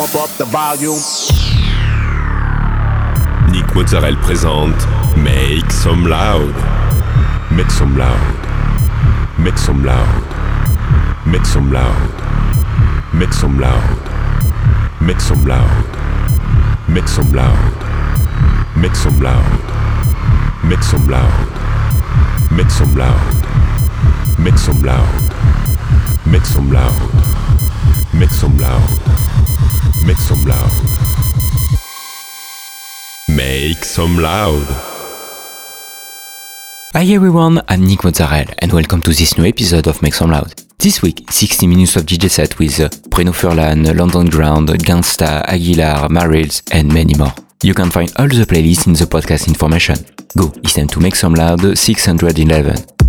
pump up the volume. Nick Mozzarella présente Make Some Loud. Make some loud. Make some loud. Make some loud. Make some loud. Make some loud. Make some loud. Make some loud. Make some loud. Make some loud. Make some loud. Make some loud. Make some loud. Make some loud. Make some loud. Hi everyone, I'm Nick Mozzarella and welcome to this new episode of Make Some Loud. This week, 60 minutes of DJ set with uh, Bruno Furlan, London Ground, Gansta, Aguilar, Mareels and many more. You can find all the playlists in the podcast information. Go, it's time to Make Some Loud 611.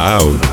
Loud.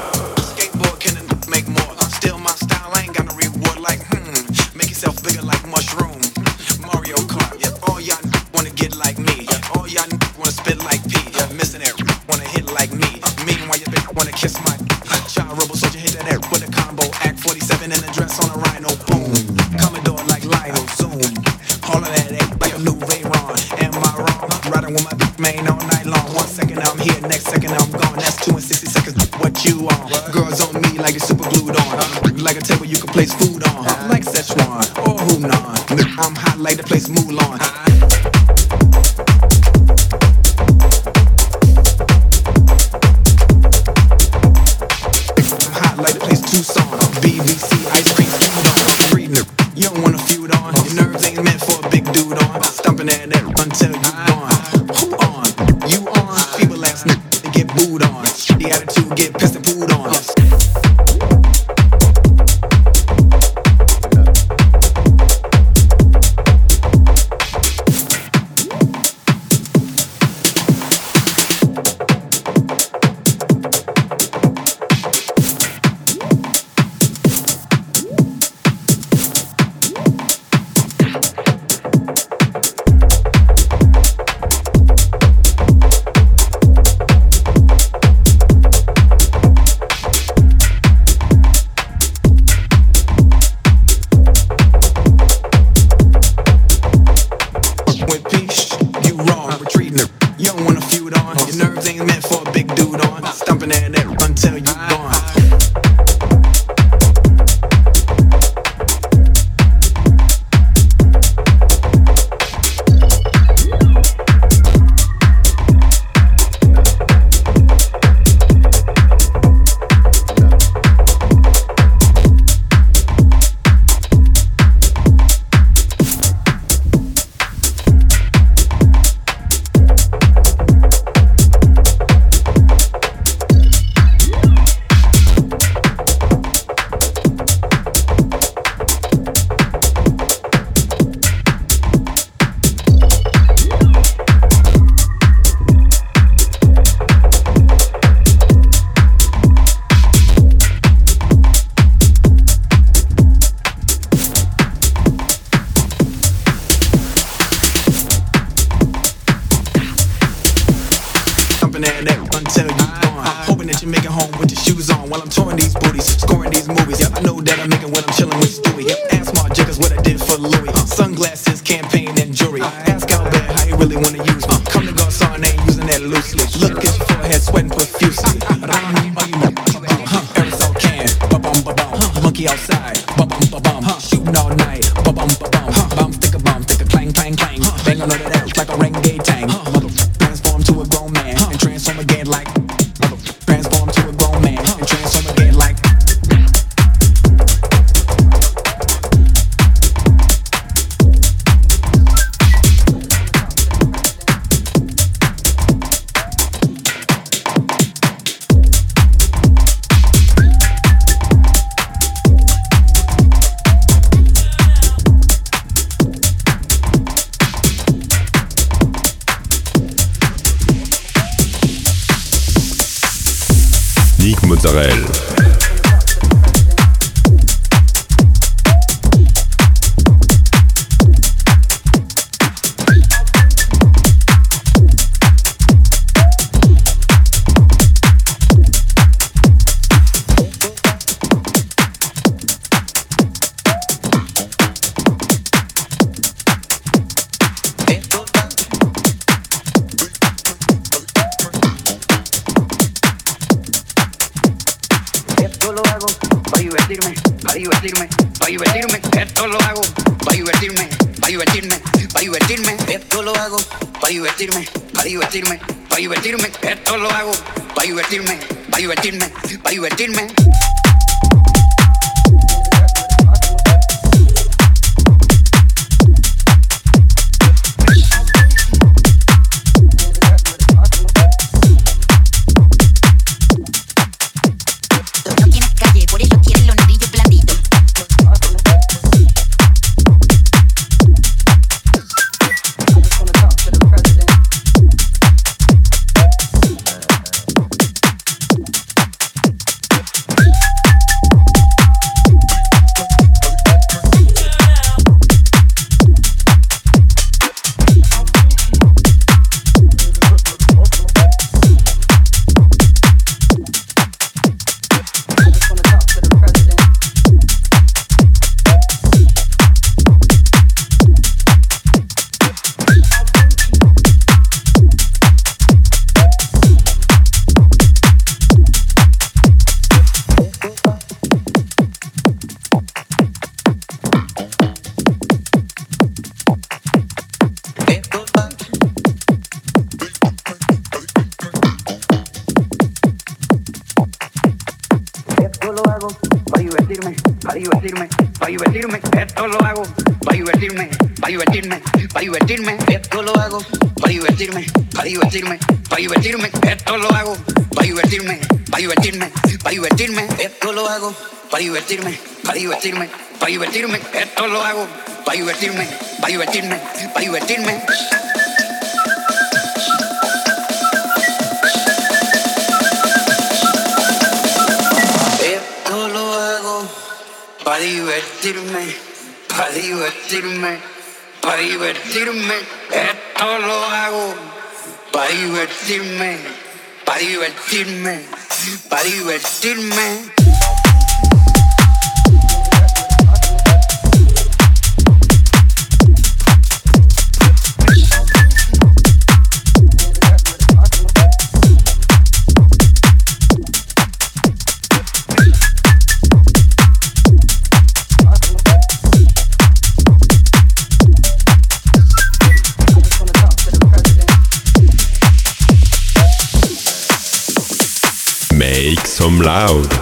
Loud.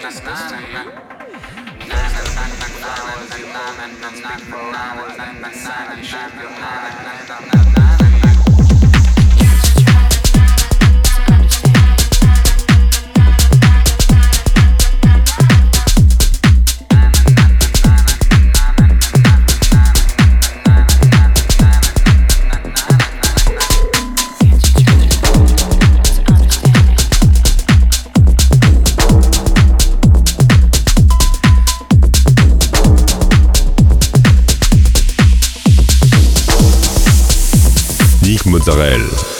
Just Mozzarella.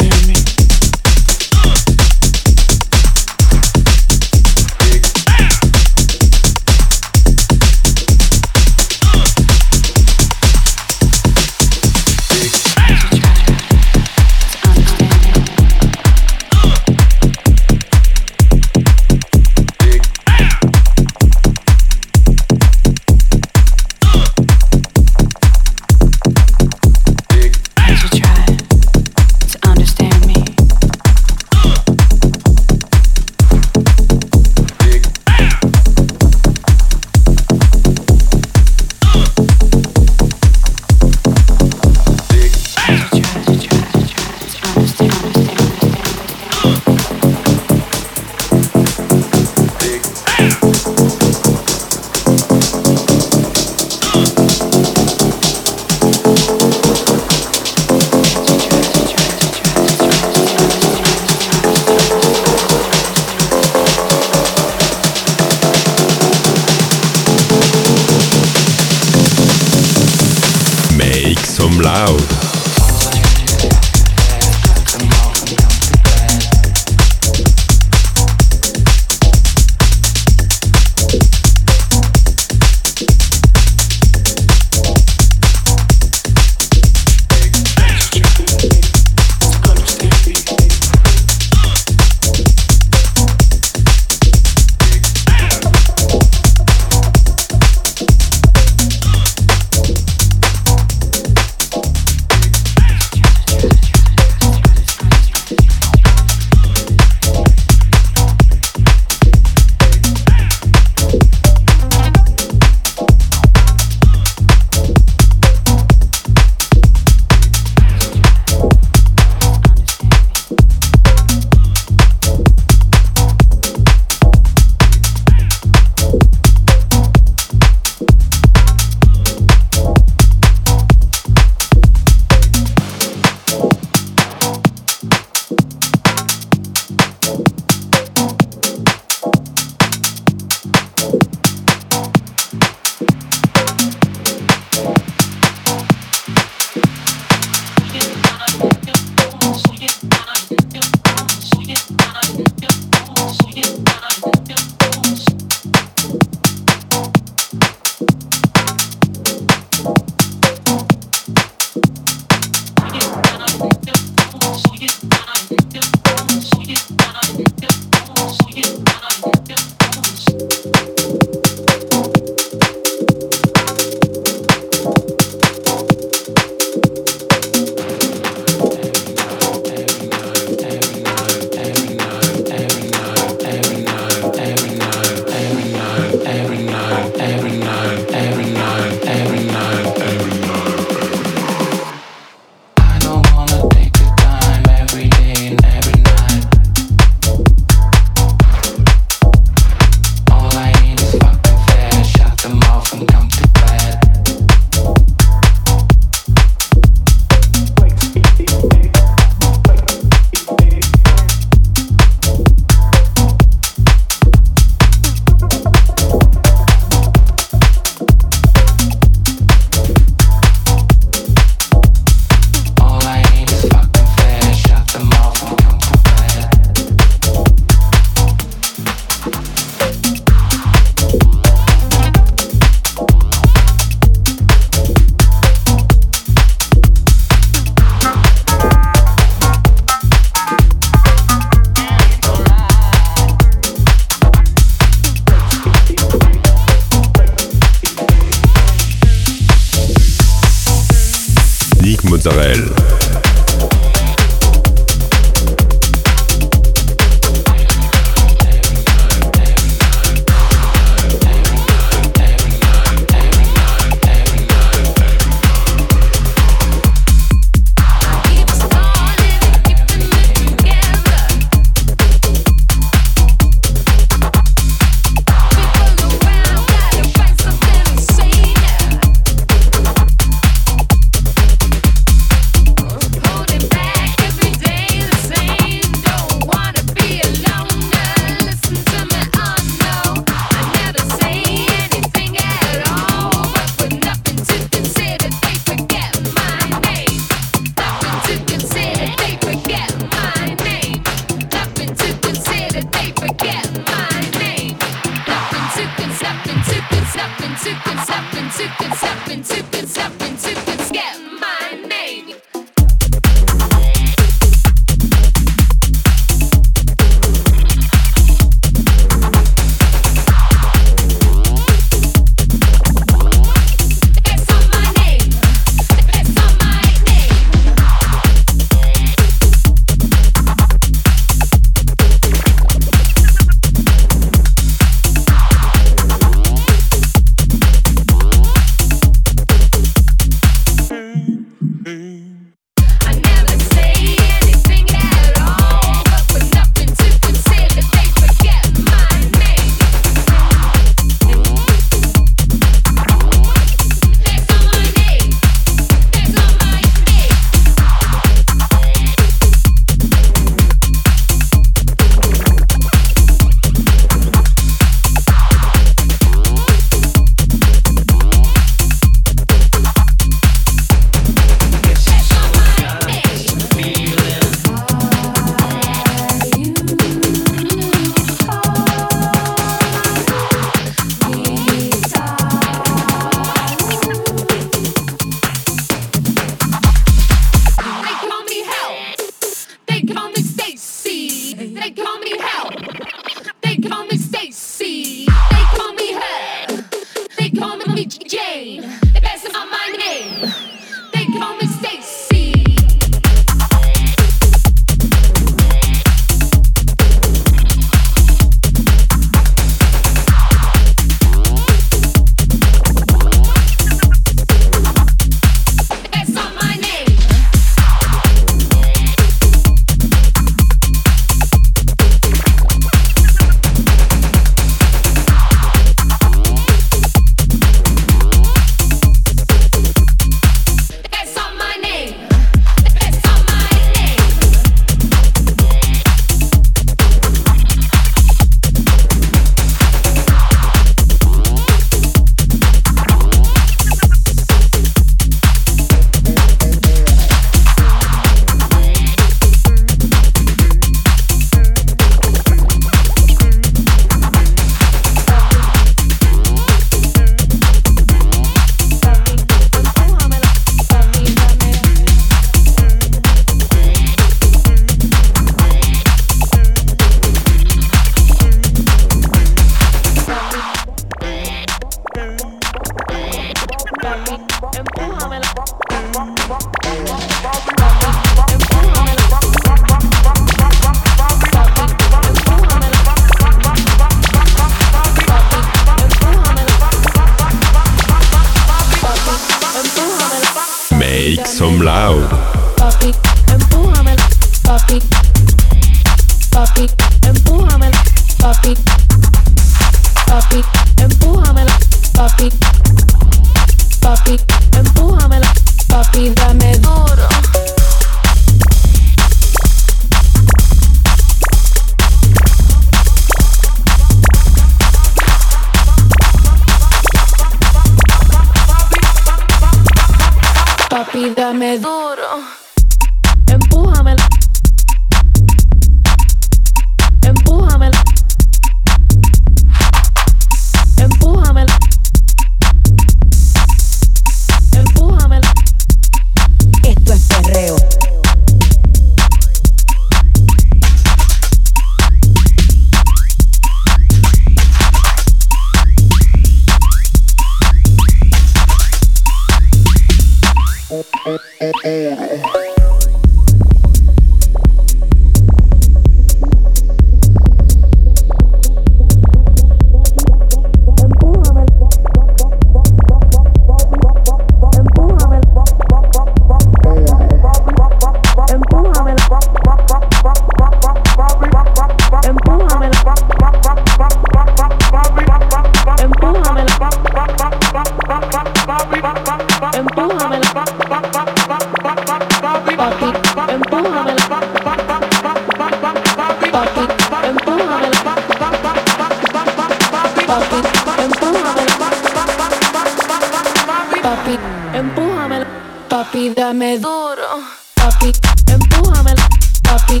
Papi, dame duro. Papi, empújamela. Papi,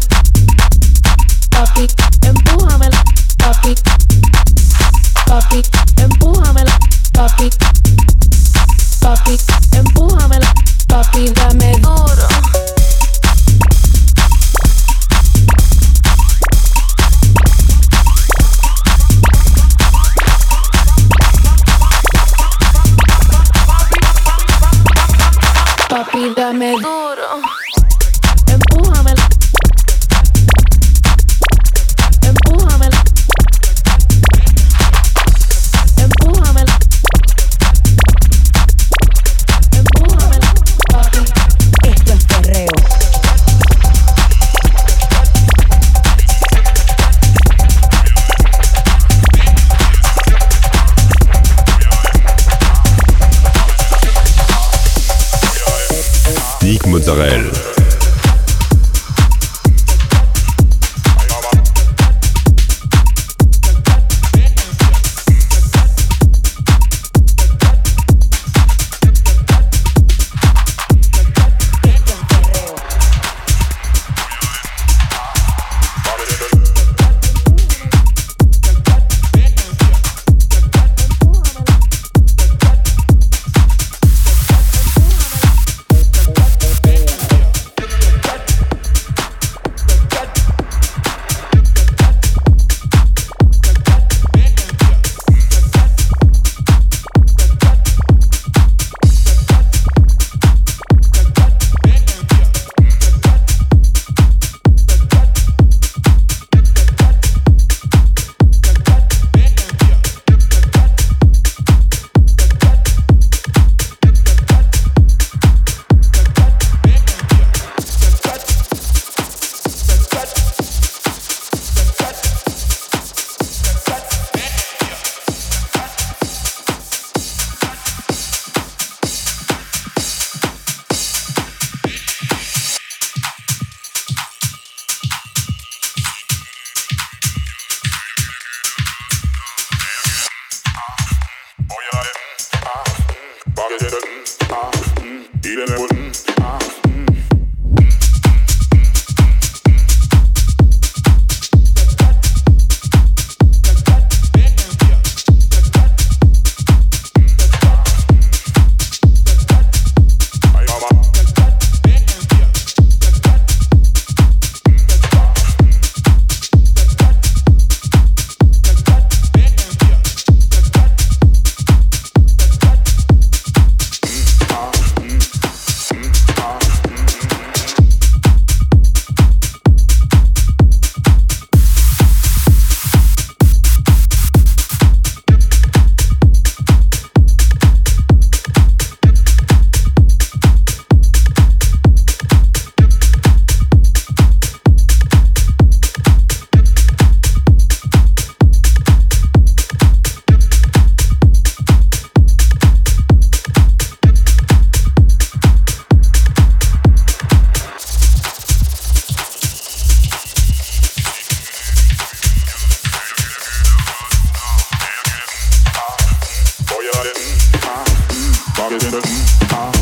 Bagues in the mm, ah,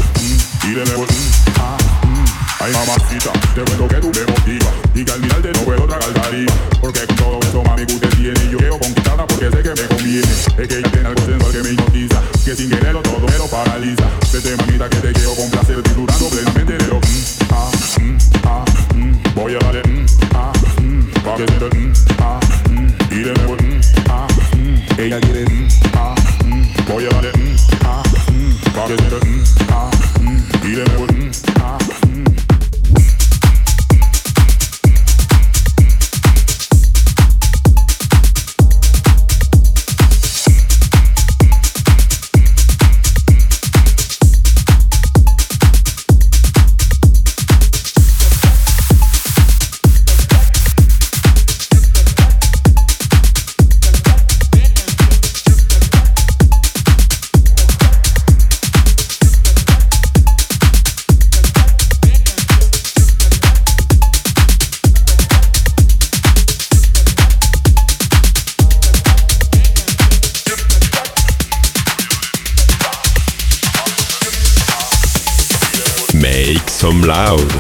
y de nuevo mm, ah, mm. Ay mamacita, te cuento que tú me motivas y que al mirarte no puedo tragar cariño Porque con todo esto mami que usted tiene y yo quiero conquistarla porque sé que me conviene Es que ella tiene algo sensual que me hipnotiza, que sin quererlo todo me lo paraliza Vete mamita que te quiero complacer disfrutando plenamente de lo ah, mm, ah, mm, ah. Voy a darle mm, ah, mm, pa' que sienta mm, ah. Mm. Y de nuevo mm, ah, mm. Ella quiere mm, ah, mm. Voy a darle mm, Rock it, mm, ah, mm, it with mm. Uau!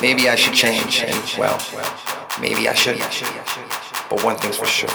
Maybe I should change, and well, maybe I shouldn't. But one thing's for sure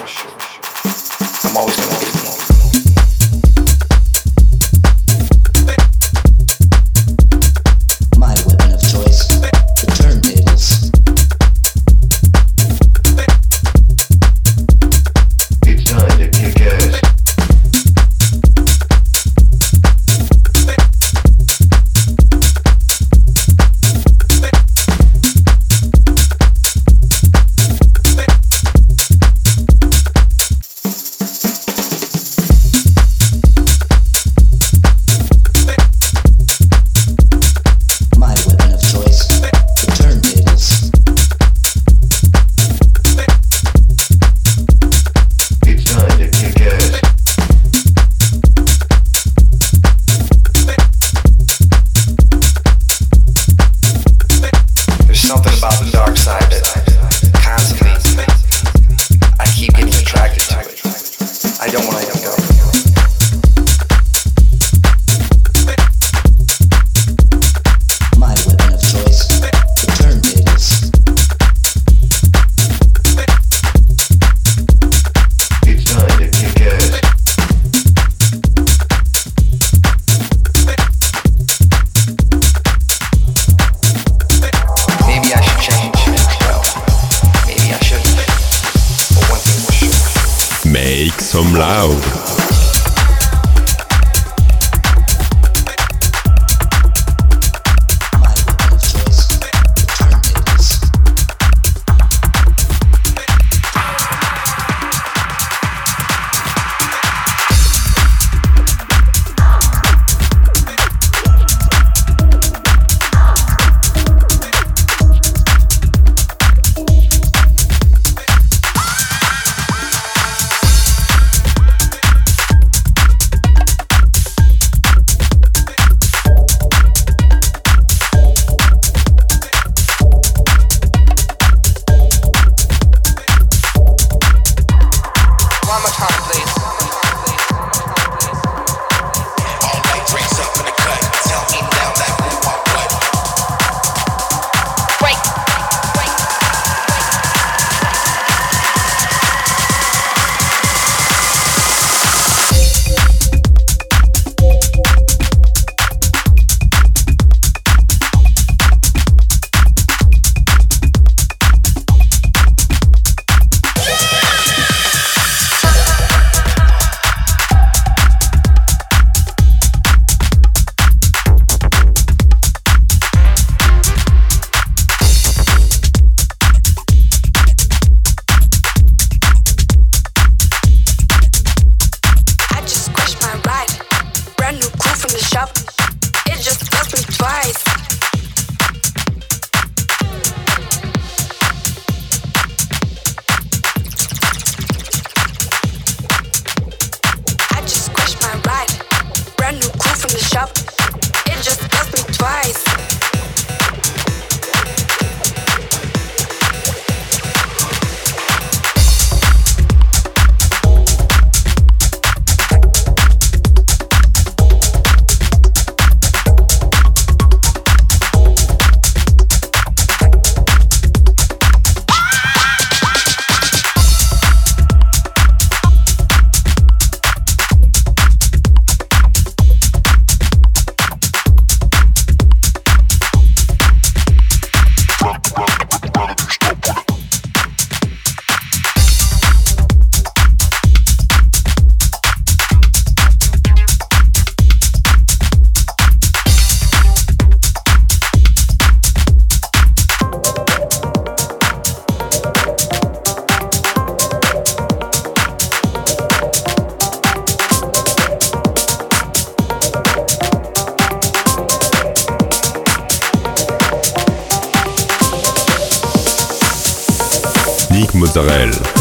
Mozzarella.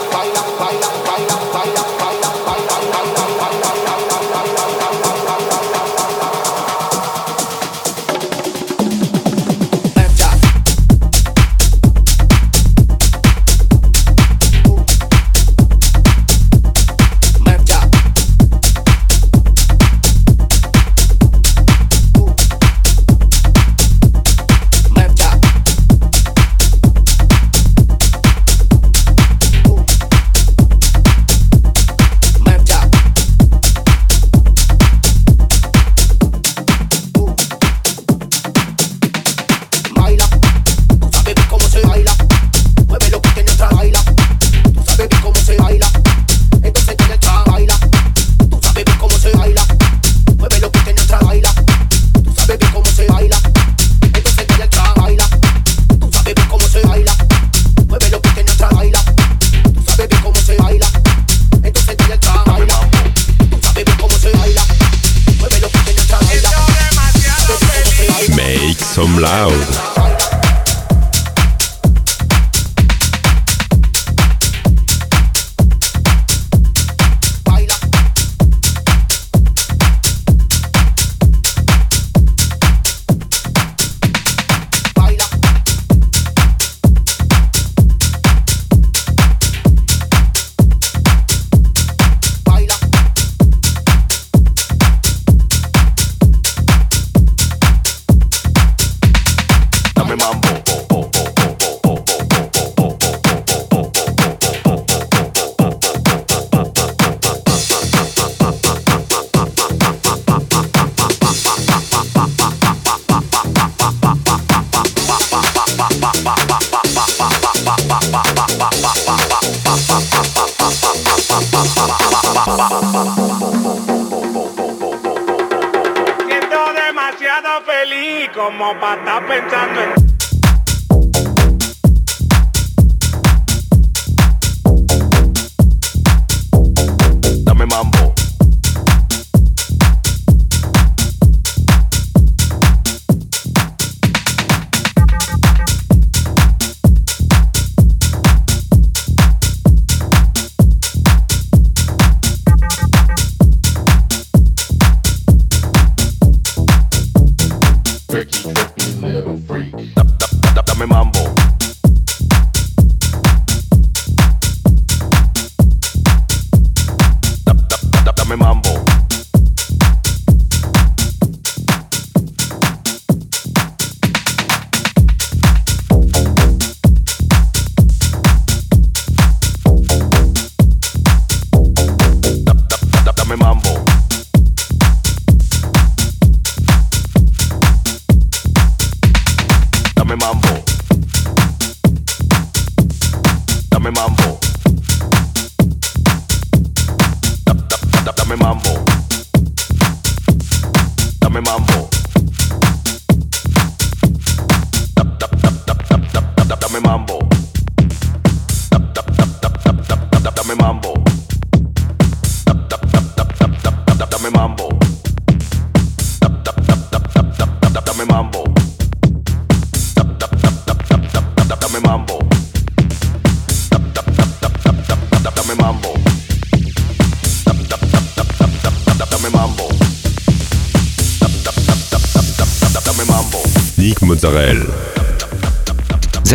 como para estar pensando en.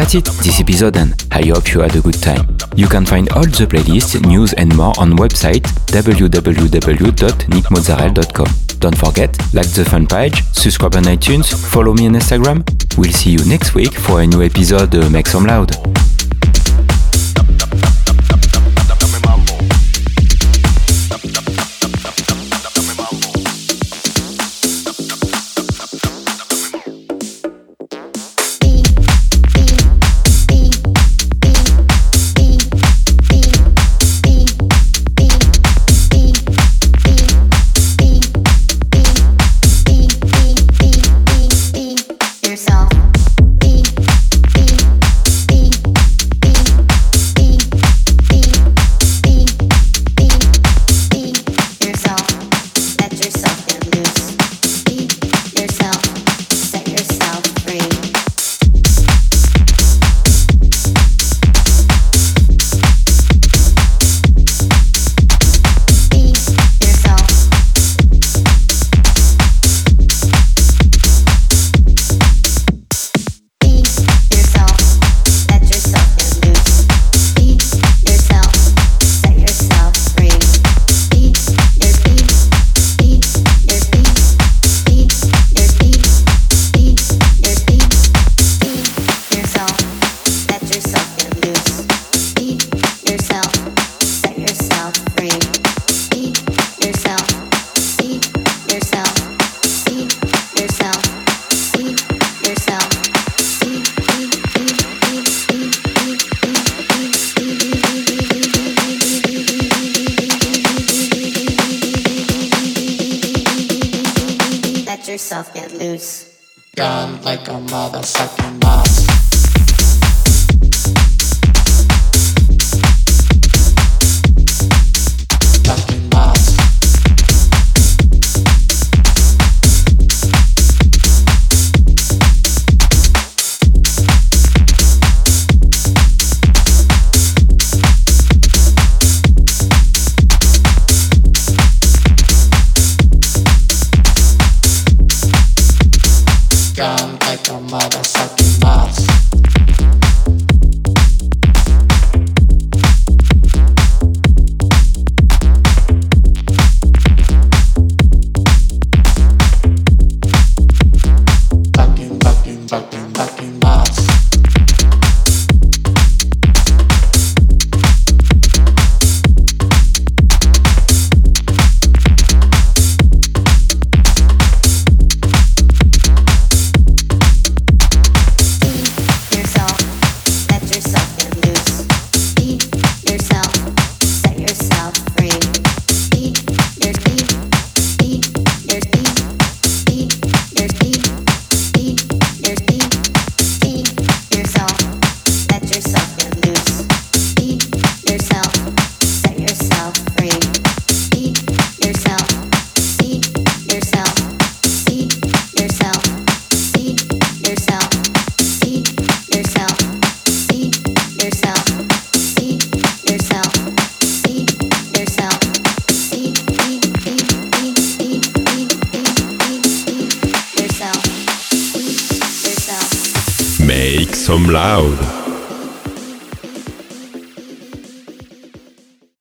That's it, this episode and I hope you had a good time. You can find all the playlists, news and more on website www.nickmozzarel.com. Don't forget, like the fan page, subscribe on iTunes, follow me on Instagram. We'll see you next week for a new episode Make Some Loud. Like a motherfucking boss.